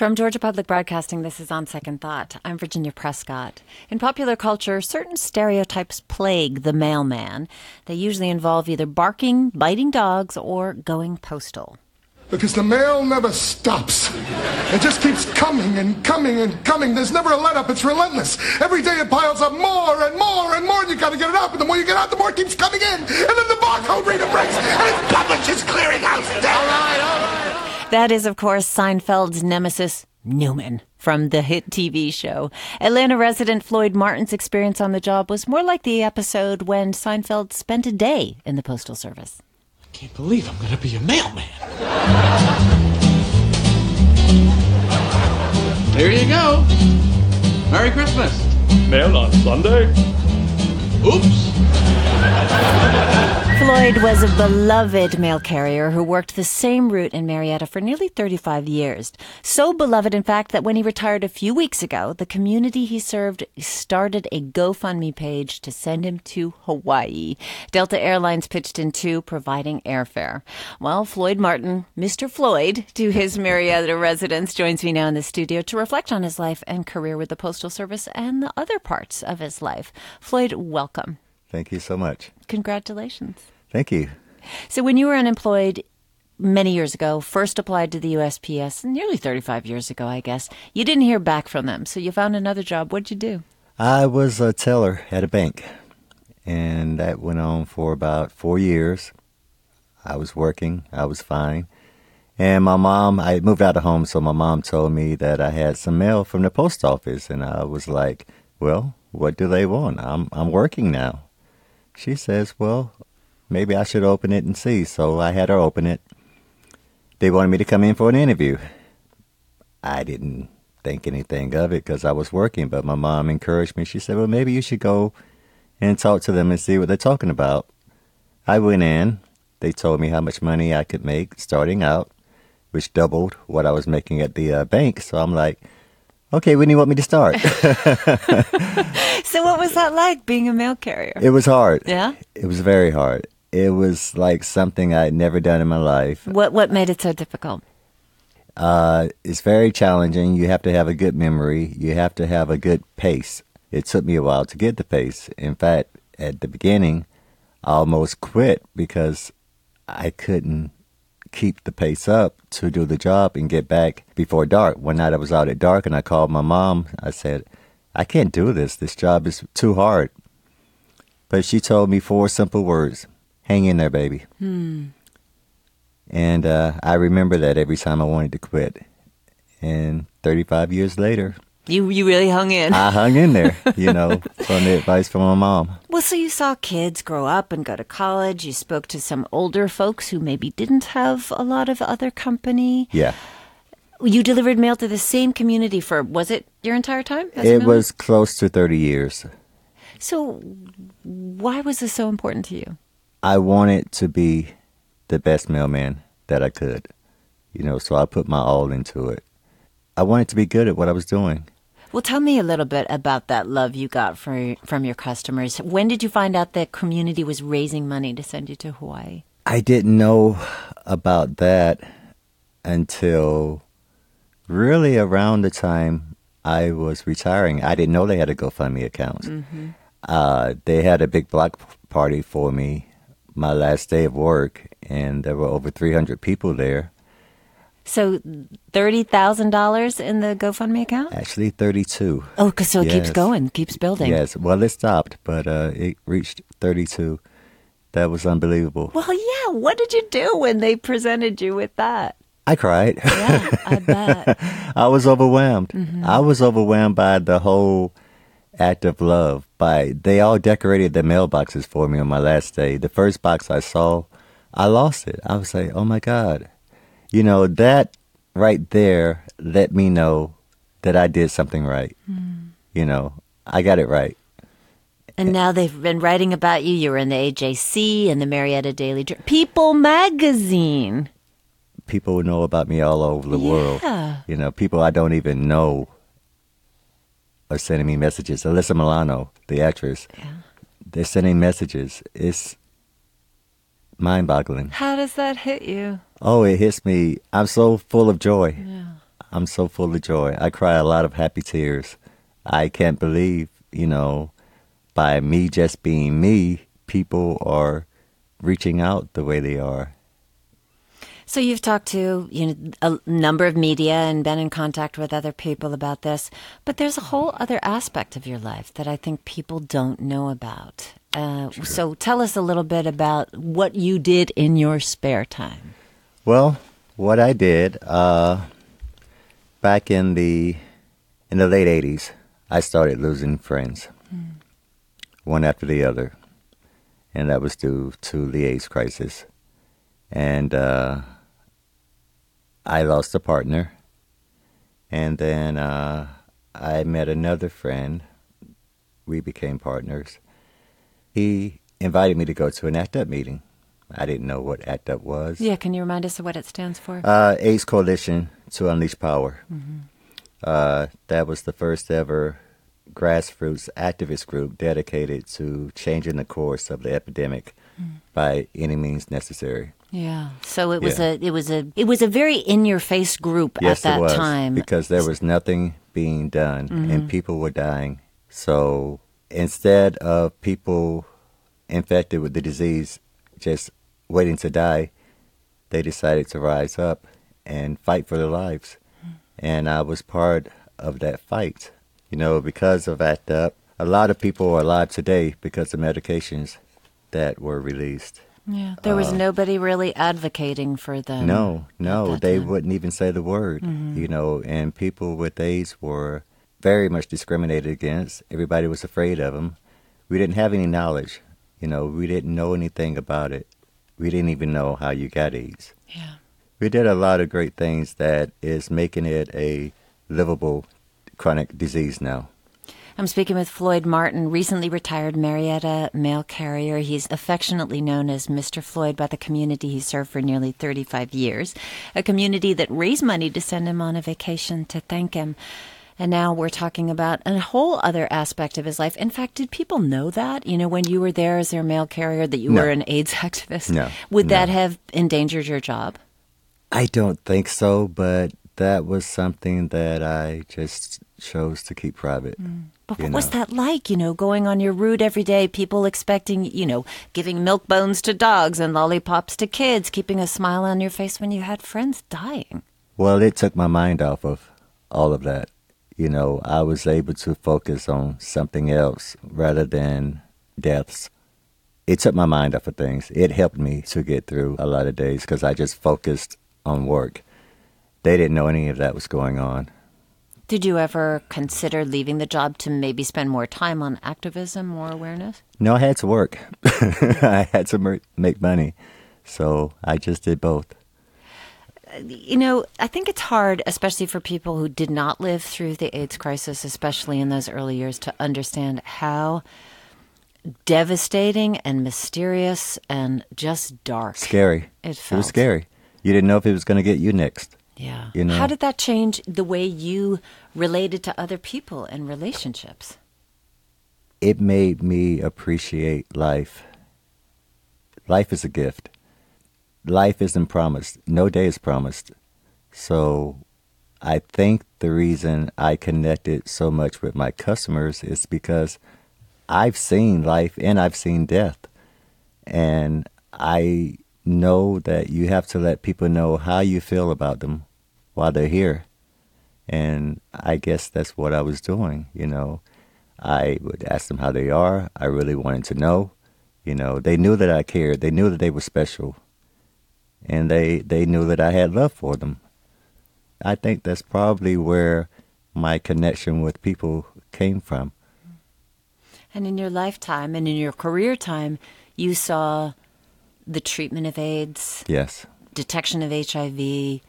From Georgia Public Broadcasting, this is On Second Thought. I'm Virginia Prescott. In popular culture, certain stereotypes plague the mailman. They usually involve either barking, biting dogs, or going postal. Because the mail never stops. It just keeps coming and coming and coming. There's never a let up. It's relentless. Every day it piles up more and more and more, and you've gotta get it out. But the more you get out, the more it keeps coming in. And then the barcode reader breaks, and it publishes all right. That is, of course, Seinfeld's nemesis, Newman, from the hit TV show. Atlanta resident Floyd Martin's experience on the job was more like the episode when Seinfeld spent a day in the Postal Service. I can't believe I'm going to be a mailman. Here you go. Merry Christmas. Mail on Sunday? Oops. Floyd was a beloved mail carrier who worked the same route in Marietta for nearly 35 years. So beloved, in fact, that when he retired a few weeks ago, the community he served started a GoFundMe page to send him to Hawaii. Delta Airlines pitched in too, providing airfare. Well, Floyd Martin, Mr. Floyd, to his Marietta residents, joins me now in the studio to reflect on his life and career with the Postal Service and the other parts of his life. Floyd, welcome. Thank you so much. Congratulations. Thank you. So, when you were unemployed many years ago, first applied to the USPS, nearly 35 years ago, I guess, you didn't hear back from them. So, you found another job. What'd you do? I was a teller at a bank, and that went on for about four years. I was working, I was fine. And my mom, I moved out of home, so my mom told me that I had some mail from the post office, and I was like, "Well, what do they want? I'm I'm working now." She says, "Well, maybe I should open it and see." So I had her open it. They wanted me to come in for an interview. I didn't think anything of it because I was working, but my mom encouraged me. She said, "Well, maybe you should go and talk to them and see what they're talking about." I went in. They told me how much money I could make starting out, which doubled what I was making at the uh, bank. So I'm like, okay, when do you want me to start? So, what was that like being a mail carrier? it was hard. Yeah? It was very hard. It was like something I'd never done in my life. What What made it so difficult? Uh, it's very challenging. You have to have a good memory. You have to have a good pace. It took me a while to get the pace. In fact, at the beginning, I almost quit because I couldn't keep the pace up to do the job and get back before dark. One night I was out at dark and I called my mom. I said, I can't do this. This job is too hard. But she told me four simple words hang in there, baby. And uh, I remember that every time I wanted to quit. And 35 years later, You you really hung in. I hung in there, you know, from the advice from my mom. well, so you saw kids grow up and go to college. You spoke to some older folks who maybe didn't have a lot of other company. Yeah. You delivered mail to the same community for was it your entire time? It was close to 30 years. So, why was this so important to you? I wanted to be the best mailman that I could, you know, so I put my all into it. I wanted to be good at what I was doing. Well, tell me a little bit about that love you got for, from your customers. When did you find out that community was raising money to send you to Hawaii? I didn't know about that until really around the time I was retiring. I didn't know they had a GoFundMe account. Uh, they had a big block party for me my last day of work, and there were over 300 people there. So, thirty thousand dollars in the GoFundMe account? Actually, 32. Oh, 'cause so it keeps going, keeps building. Yes. Well, it stopped, but uh, it reached 32. That was unbelievable. Well, yeah. What did you do when they presented you with that? I cried. Yeah, I bet. I was overwhelmed. Mm-hmm. I was overwhelmed by the whole act of love. By they all decorated the mailboxes for me on my last day. The first box I saw, I lost it. I was like, "Oh my god!" You know that right there let me know that I did something right. Mm. You know, I got it right. And now they've been writing about you. You were in the AJC and the Marietta Daily Journal, People Magazine. People know about me all over the world. Yeah. You know, people I don't even know are sending me messages. Alyssa Milano, the actress, yeah. they're sending messages. It's mind boggling. How does that hit you? Oh, it hits me. I'm so full of joy. Yeah. I'm so full of joy. I cry a lot of happy tears. I can't believe, you know, by me just being me, people are reaching out the way they are. So you've talked to you know a number of media and been in contact with other people about this, but there's a whole other aspect of your life that I think people don't know about. Uh, so tell us a little bit about what you did in your spare time. Well, what I did uh, back in the in the late '80s, I started losing friends, one after the other, and that was due to the AIDS crisis. And uh, I lost a partner, and then uh, I met another friend. We became partners. He invited me to go to an ACT UP meeting. I didn't know what ACT UP was. Yeah, can you remind us of what it stands for? Uh, AIDS Coalition to Unleash Power. Uh, that was the first ever grassroots activist group dedicated to changing the course of the epidemic by any means necessary. Yeah. So it was Yeah. a it was a it was a very in your face group Yes, at that it was time. because there was nothing being done Mm-hmm. and people were dying. So instead of people infected with the disease just waiting to die, they decided to rise up and fight for their lives. Mm. And I was part of that fight. You know, because of ACT UP, a lot of people are alive today because of medications that were released. Yeah. There was nobody really advocating for them. Uh, No, no, they time. wouldn't even say the word, you know, and people with AIDS were very much discriminated against. Everybody was afraid of them. We didn't have any knowledge, you know, we didn't know anything about it. We didn't even know how you got AIDS. Yeah. We did a lot of great things that is making it a livable chronic disease now. I'm speaking with Floyd Martin, recently retired Marietta mail carrier. He's affectionately known as Mr. Floyd by the community he served for nearly 35 years, a community that raised money to send him on a vacation to thank him. And now we're talking about a whole other aspect of his life. In fact, did people know that? You know, when you were there as their mail carrier, that you No. were an AIDS activist? No, Would no. that have endangered your job? I don't think so, but that was something that I just chose to keep private. Mm. But you what was that like, you know, going on your route every day, people expecting, you know, giving milk bones to dogs and lollipops to kids, keeping a smile on your face when you had friends dying? Well, it took my mind off of all of that. You know, I was able to focus on something else rather than deaths. It took my mind off of things. It helped me to get through a lot of days because I just focused on work. They didn't know any of that was going on. Did you ever consider leaving the job to maybe spend more time on activism, more awareness? No, I had to work. I had to make money. So I just did both. You know, I think it's hard, especially for people who did not live through the AIDS crisis, especially in those early years, to understand how devastating and mysterious and just dark Scary. it It was scary. You didn't know if it was going to get you next. Yeah. You know? How did that change the way you related to other people and relationships? it made me appreciate life. Life is a gift. Life isn't promised. No day is promised. So I think the reason I connected so much with my customers is because I've seen life and I've seen death. And I know that you have to let people know how you feel about them while they're here. And I guess that's what I was doing, you know. I would ask them how they are. I really wanted to know. You know, they knew that I cared. They knew that they were special. And they, they knew that I had love for them. I think that's probably where my connection with people came from. And in your lifetime and in your career time, you saw the treatment of AIDS, Yes. detection of HIV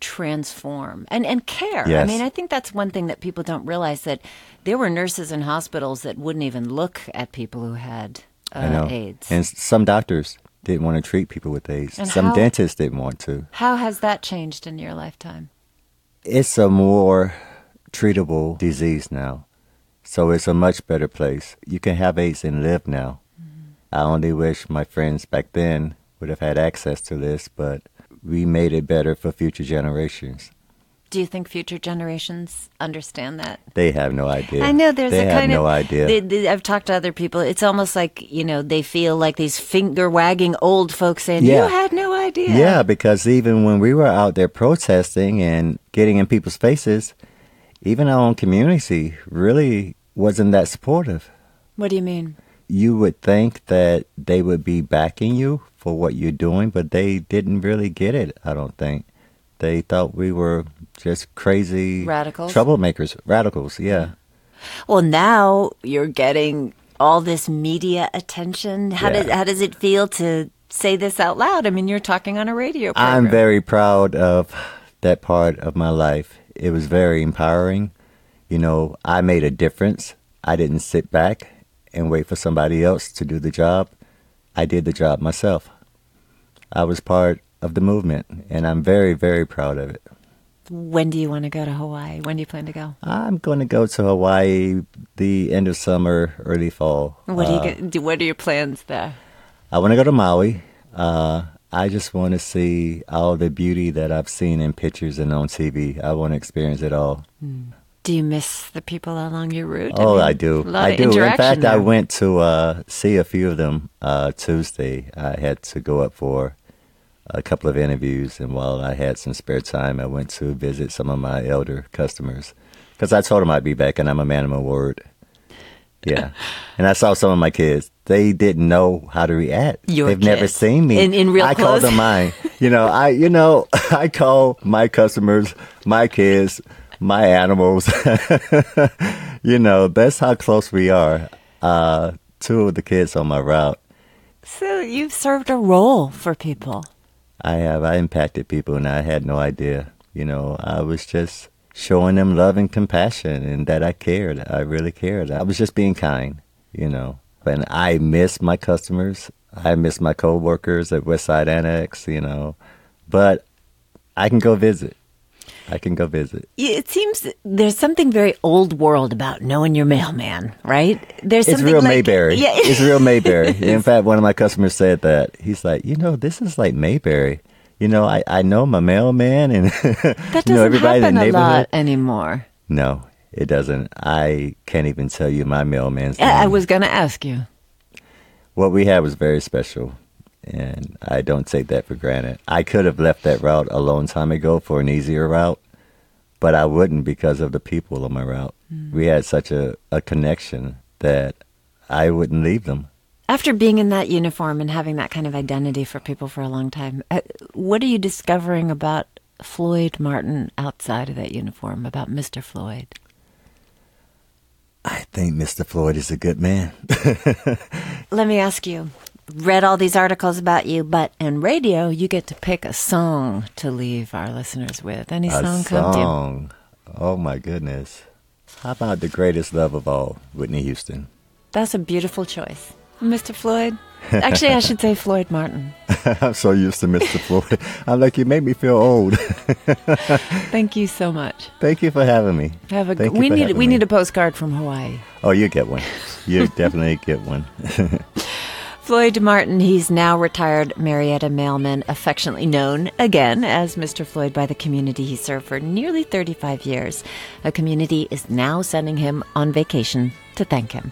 transform and, and care. I mean, I think that's one thing that people don't realize that there were nurses in hospitals that wouldn't even look at people who had uh. AIDS. And some doctors didn't want to treat people with AIDS. And some how- dentists didn't want to. How has that changed in your lifetime? It's a more treatable disease now. So it's a much better place. You can have AIDS and live now. I only wish my friends back then would have had access to this, but we made it better for future generations. Do you think future generations understand that? They have no idea. I know there's they a have kind no of. idea. They, they, I've talked to other people. It's almost like you know they feel like these finger wagging old folks saying, Yeah. "You had no idea." Yeah, because even when we were out there protesting and getting in people's faces, even our own community really wasn't that supportive. What do you mean? You would think that they would be backing you for what you're doing, but they didn't really get it, I don't think. They thought we were just crazy Radicals? troublemakers, radicals, yeah. Well, now you're getting all this media attention. How Yeah. does how does it feel to say this out loud? I mean, you're talking on a radio program. I'm very proud of that part of my life. It was very empowering. You know, I made a difference. I didn't sit back and wait for somebody else to do the job. I did the job myself. I was part of the movement, and I'm very, very proud of it. When do you want to go to Hawaii? When do you plan to go? I'm going to go to Hawaii the end of summer, early fall. What do you Uh, get, What are your plans there? I want to go to Maui. Uh, I just want to see all the beauty that I've seen in pictures and on TV. I want to experience it all. Do you miss the people along your route? Oh, mean, I do. I do. In fact, I went to uh, see a few of them uh, Tuesday. I had to go up for a couple of interviews, and while I had some spare time, I went to visit some of my elder customers because I told them I'd be back, and I'm a man of my word. Yeah, and I saw some of my kids. They didn't know how to react. Your They've never seen me In- in real I call them mine. You know, I you know I call my customers my kids, my animals. you know, that's how close we are. Uh, two of the kids on my route. So you've served a role for people. I have. I impacted people, and I had no idea. You know, I was just showing them love and compassion, and that I cared. I really cared. I was just being kind. You know, and I miss my customers. I miss my coworkers at Westside Annex. You know, but I can go visit. I can go visit. It seems there's something very old world about knowing your mailman, right? There's It's real like, Mayberry. Yeah, It's real Mayberry. In fact, one of my customers said that. He's like, you know, this is like Mayberry. You know, I, I know my mailman and that you know doesn't everybody in happen the a neighborhood. lot anymore. No, it doesn't. I can't even tell you my mailman's name. I I was going to ask you. What we had was very special, and I don't take that for granted. I could have left that route a long time ago for an easier route, but I wouldn't because of the people on my route. Hmm. We had such a, a connection that I wouldn't leave them. After being in that uniform and having that kind of identity for people for a long time, uh, what are you discovering about Floyd Martin outside of that uniform, about Mr. Floyd? I think Mr. Floyd is a good man. Let me ask you. Read all these articles about you, but in radio, you get to pick a song to leave our listeners with. Any a song come to you? song. Oh my goodness. How about the greatest love of all, Whitney Houston? That's a beautiful choice. Mr. Floyd? Actually, I should say Floyd Martin. I'm so used to Mr. Floyd. I'm like, you make me feel old. Thank you so much. Thank you for having me. Have a Thank we need we me. need a postcard from Hawaii. Oh, you get one. You definitely get one. Floyd Martin, he's now retired Marietta mailman, affectionately known again as Mr. Floyd by the community he served for nearly 35 years. A community is now sending him on vacation to thank him.